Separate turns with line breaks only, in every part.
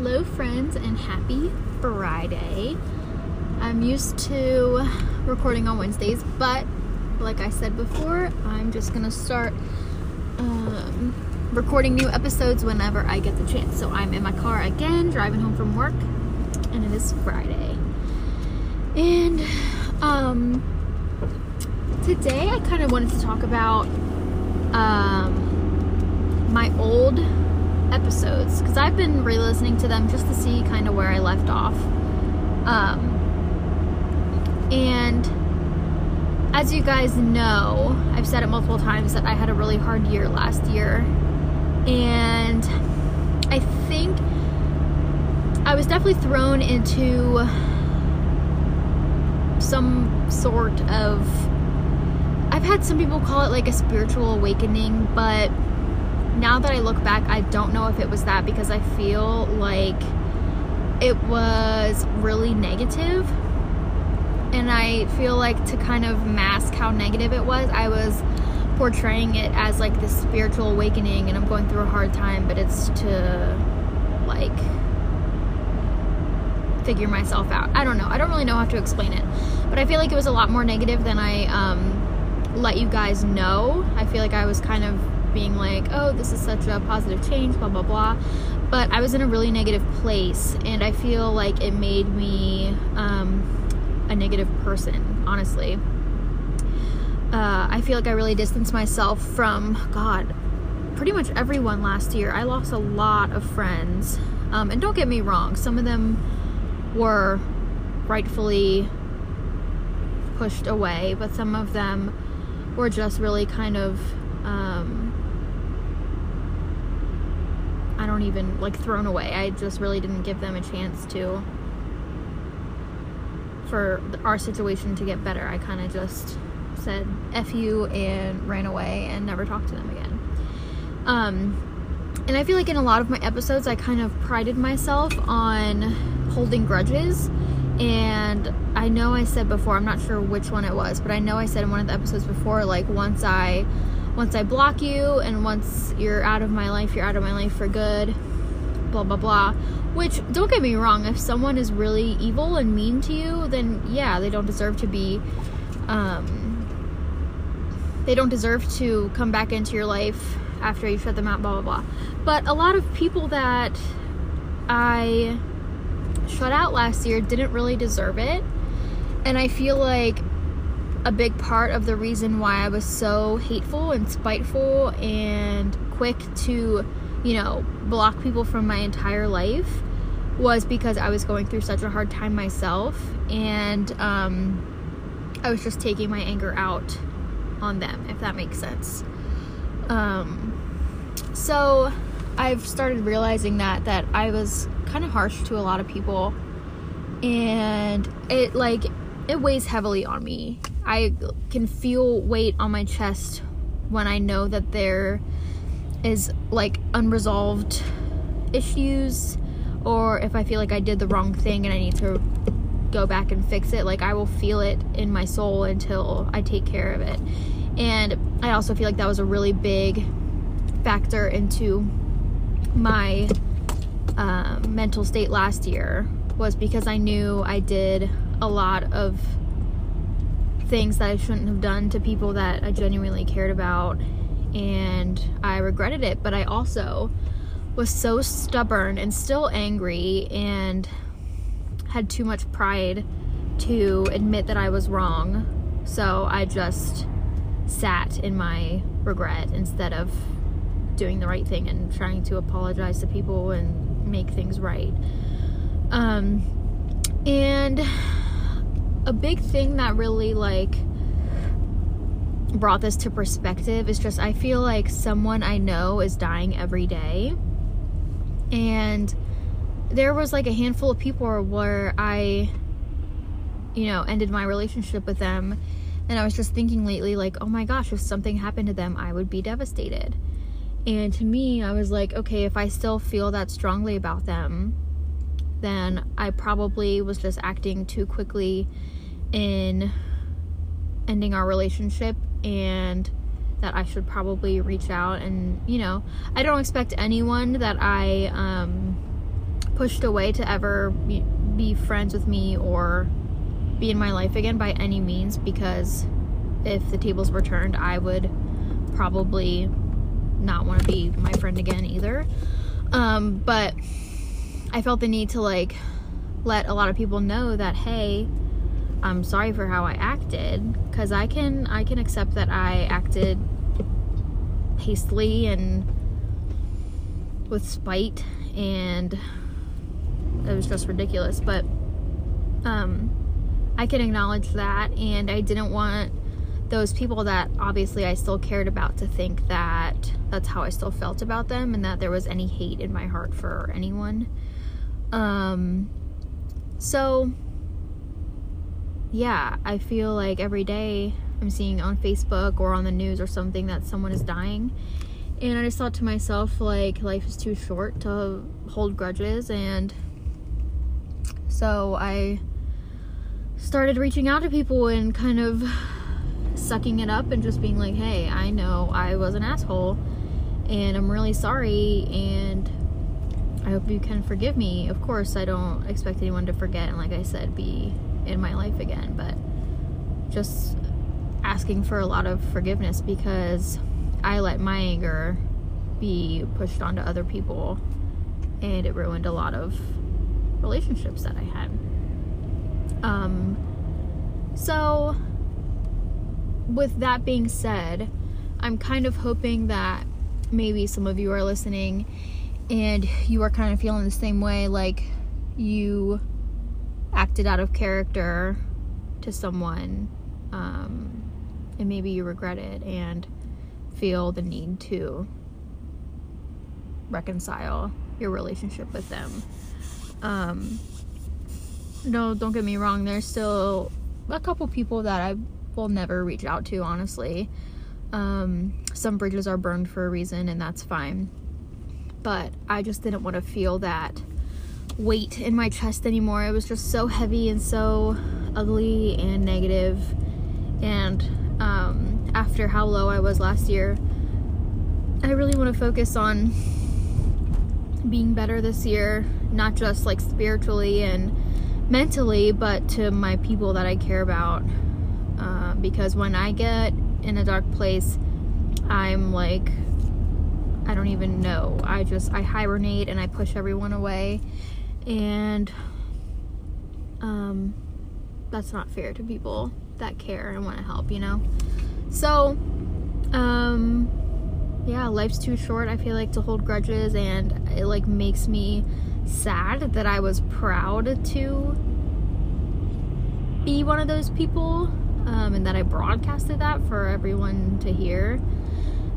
Hello, friends, and happy Friday. I'm used to recording on Wednesdays, but like I said before, I'm just gonna start um, recording new episodes whenever I get the chance. So I'm in my car again, driving home from work, and it is Friday. And um, today I kind of wanted to talk about um, my old episodes because I've been re listening to them just to see kind of where I left off. Um, and as you guys know, I've said it multiple times that I had a really hard year last year. And I think I was definitely thrown into some sort of. I've had some people call it like a spiritual awakening, but now that I look back, I don't know if it was that because I feel like it was really negative. And I feel like to kind of mask how negative it was, I was portraying it as like this spiritual awakening and I'm going through a hard time, but it's to like figure myself out. I don't know. I don't really know how to explain it. But I feel like it was a lot more negative than I um, let you guys know. I feel like I was kind of being like, oh, this is such a positive change, blah, blah, blah. But I was in a really negative place, and I feel like it made me um, a negative person, honestly. Uh, I feel like I really distanced myself from, God, pretty much everyone last year. I lost a lot of friends. Um, and don't get me wrong, some of them were rightfully pushed away, but some of them were just really kind of um, I don't even like thrown away. I just really didn't give them a chance to for our situation to get better. I kind of just said F you and ran away and never talked to them again. Um, and I feel like in a lot of my episodes, I kind of prided myself on holding grudges. And I know I said before, I'm not sure which one it was, but I know I said in one of the episodes before, like once I once I block you and once you're out of my life, you're out of my life for good, blah, blah, blah. Which, don't get me wrong, if someone is really evil and mean to you, then yeah, they don't deserve to be, um, they don't deserve to come back into your life after you shut them out, blah, blah, blah. But a lot of people that I shut out last year didn't really deserve it. And I feel like a big part of the reason why I was so hateful and spiteful and quick to, you know, block people from my entire life was because I was going through such a hard time myself and um, I was just taking my anger out on them, if that makes sense. Um, so I've started realizing that that I was kind of harsh to a lot of people and it like it weighs heavily on me I can feel weight on my chest when I know that there is like unresolved issues or if I feel like I did the wrong thing and I need to go back and fix it. Like I will feel it in my soul until I take care of it. And I also feel like that was a really big factor into my uh, mental state last year was because I knew I did a lot of things that I shouldn't have done to people that I genuinely cared about and I regretted it, but I also was so stubborn and still angry and had too much pride to admit that I was wrong. So I just sat in my regret instead of doing the right thing and trying to apologize to people and make things right. Um, and a big thing that really like brought this to perspective is just I feel like someone I know is dying every day. And there was like a handful of people where I you know, ended my relationship with them and I was just thinking lately like, "Oh my gosh, if something happened to them, I would be devastated." And to me, I was like, "Okay, if I still feel that strongly about them, then I probably was just acting too quickly in ending our relationship and that I should probably reach out and you know I don't expect anyone that I um, pushed away to ever be, friends with me or be in my life again by any means because if the tables were turned, I would probably not want to be my friend again either. Um, but I felt the need to like let a lot of people know that hey, I'm sorry for how I acted because I can I can accept that I acted hastily and with spite and it was just ridiculous but um I can acknowledge that and I didn't want those people that obviously I still cared about to think that that's how I still felt about them and that there was any hate in my heart for anyone. Um, so, yeah, I feel like every day I'm seeing on Facebook or on the news or something that someone is dying. And I just thought to myself, like, life is too short to hold grudges. And so I started reaching out to people and kind of sucking it up and just being like, hey, I know I was an asshole and I'm really sorry and I hope you can forgive me. Of course, I don't expect anyone to forget and, like I said, be in my life again, but just asking for a lot of forgiveness because I let my anger be pushed onto other people and it ruined a lot of relationships that I had. Um, so with that being said, I'm kind of hoping that maybe some of you are listening and you are kind of feeling the same way like you acted out of character to someone um, and maybe you regret it and feel the need to reconcile your relationship with them. Um, no, don't get me wrong, there's still a couple people that I will never reach out to, honestly. Um, some bridges are burned for a reason, and that's fine. But I just didn't want to feel that weight in my chest anymore. It was just so heavy and so ugly and negative. And um, after how low I was last year, I really want to focus on being better this year, not just like spiritually and mentally, but to my people that I care about uh, because when I get in a dark place, I'm like, I don't even know. I just, I hibernate and I push everyone away. And um, that's not fair to people that care and want to help, you know? So, um, yeah, life's too short, I feel like, to hold grudges. And it like makes me sad that I was proud to be one of those people um, and that I broadcasted that for everyone to hear.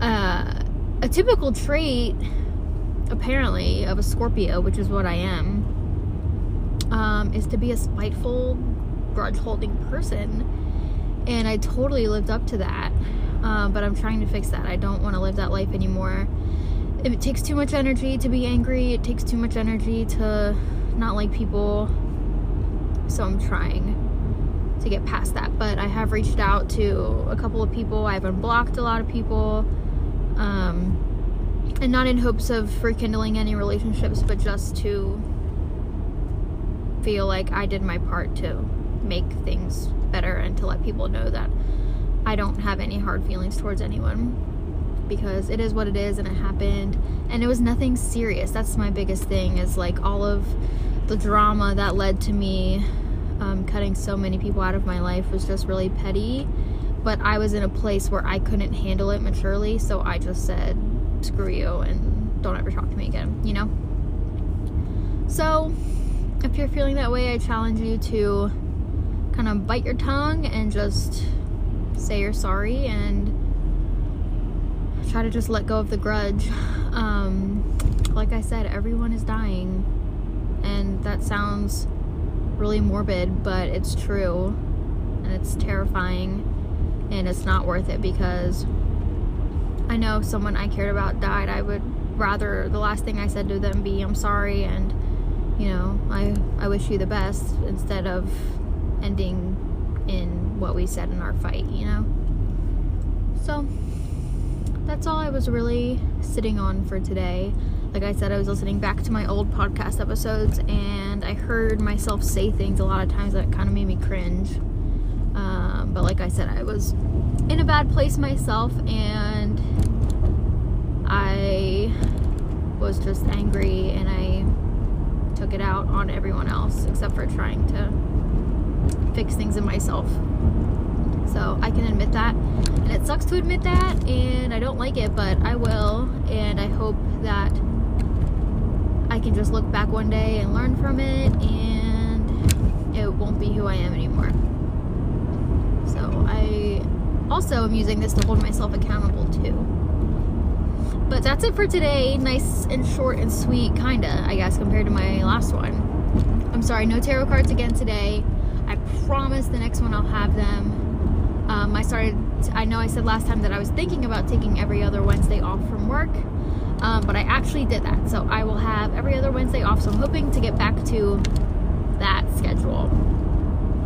Uh, a typical trait, apparently, of a Scorpio, which is what I am, um, is to be a spiteful, grudge holding person. And I totally lived up to that. Uh, but I'm trying to fix that. I don't want to live that life anymore. It takes too much energy to be angry, it takes too much energy to not like people. So I'm trying to get past that. But I have reached out to a couple of people. I've unblocked a lot of people. Um, and not in hopes of rekindling any relationships, but just to feel like I did my part to make things better and to let people know that I don't have any hard feelings towards anyone because it is what it is and it happened and it was nothing serious. That's my biggest thing is like all of the drama that led to me um, cutting so many people out of my life was just really petty. But I was in a place where I couldn't handle it maturely, so I just said, screw you and don't ever talk to me again, you know? So, if you're feeling that way, I challenge you to kind of bite your tongue and just say you're sorry and try to just let go of the grudge. Um, like I said, everyone is dying, and that sounds really morbid, but it's true and it's terrifying and it's not worth it because I know if someone I cared about died, I would rather the last thing I said to them be I'm sorry and you know, I I wish you the best instead of ending in what we said in our fight, you know. So that's all I was really sitting on for today. Like I said, I was listening back to my old podcast episodes and I heard myself say things a lot of times that kind of made me cringe. Um, but like I said, I was in a bad place myself and I was just angry and I took it out on everyone else except for trying to fix things in myself. So I can admit that. And it sucks to admit that and I don't like it, but I will. And I hope that I can just look back one day and learn from it and it won't be who I am anymore. So I also am using this to hold myself accountable too. But that's it for today. Nice and short and sweet, kinda, I guess, compared to my last one. I'm sorry, no tarot cards again today. I promise the next one I'll have them. Um, I started, I know I said last time that I was thinking about taking every other Wednesday off from work um, but I actually did that. So I will have every other Wednesday off. So I'm hoping to get back to that schedule.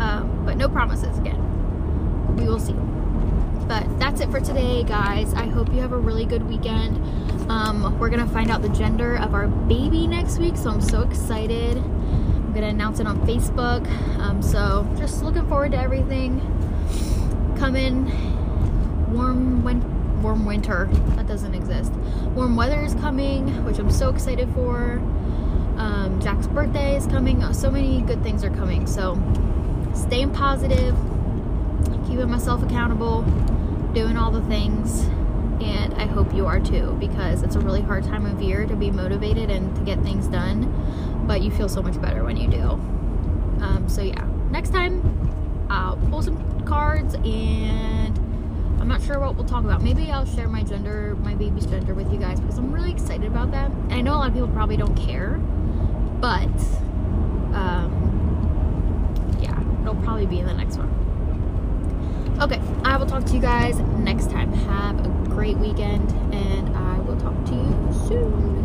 Um, but no promises again. We will see. But that's it for today, guys. I hope you have a really good weekend. Um, we're going to find out the gender of our baby next week. So I'm so excited. I'm going to announce it on Facebook. Um, so just looking forward to everything. Coming warm warm winter that doesn't exist. Warm weather is coming, which I'm so excited for. Um, Jack's birthday is coming. So many good things are coming. So staying positive, keeping myself accountable, doing all the things. And I hope you are too, because it's a really hard time of year to be motivated and to get things done. But you feel so much better when you do. Um, so yeah, next time I'll pull some cards and I'm not sure what we'll talk about. Maybe I'll share my gender, my baby's gender with you guys because I'm really excited about that. And I know a lot of people probably don't care, but um, yeah, it'll probably be in the next one. Okay, I will talk to you guys next time. Have a great weekend, and I will talk to you soon.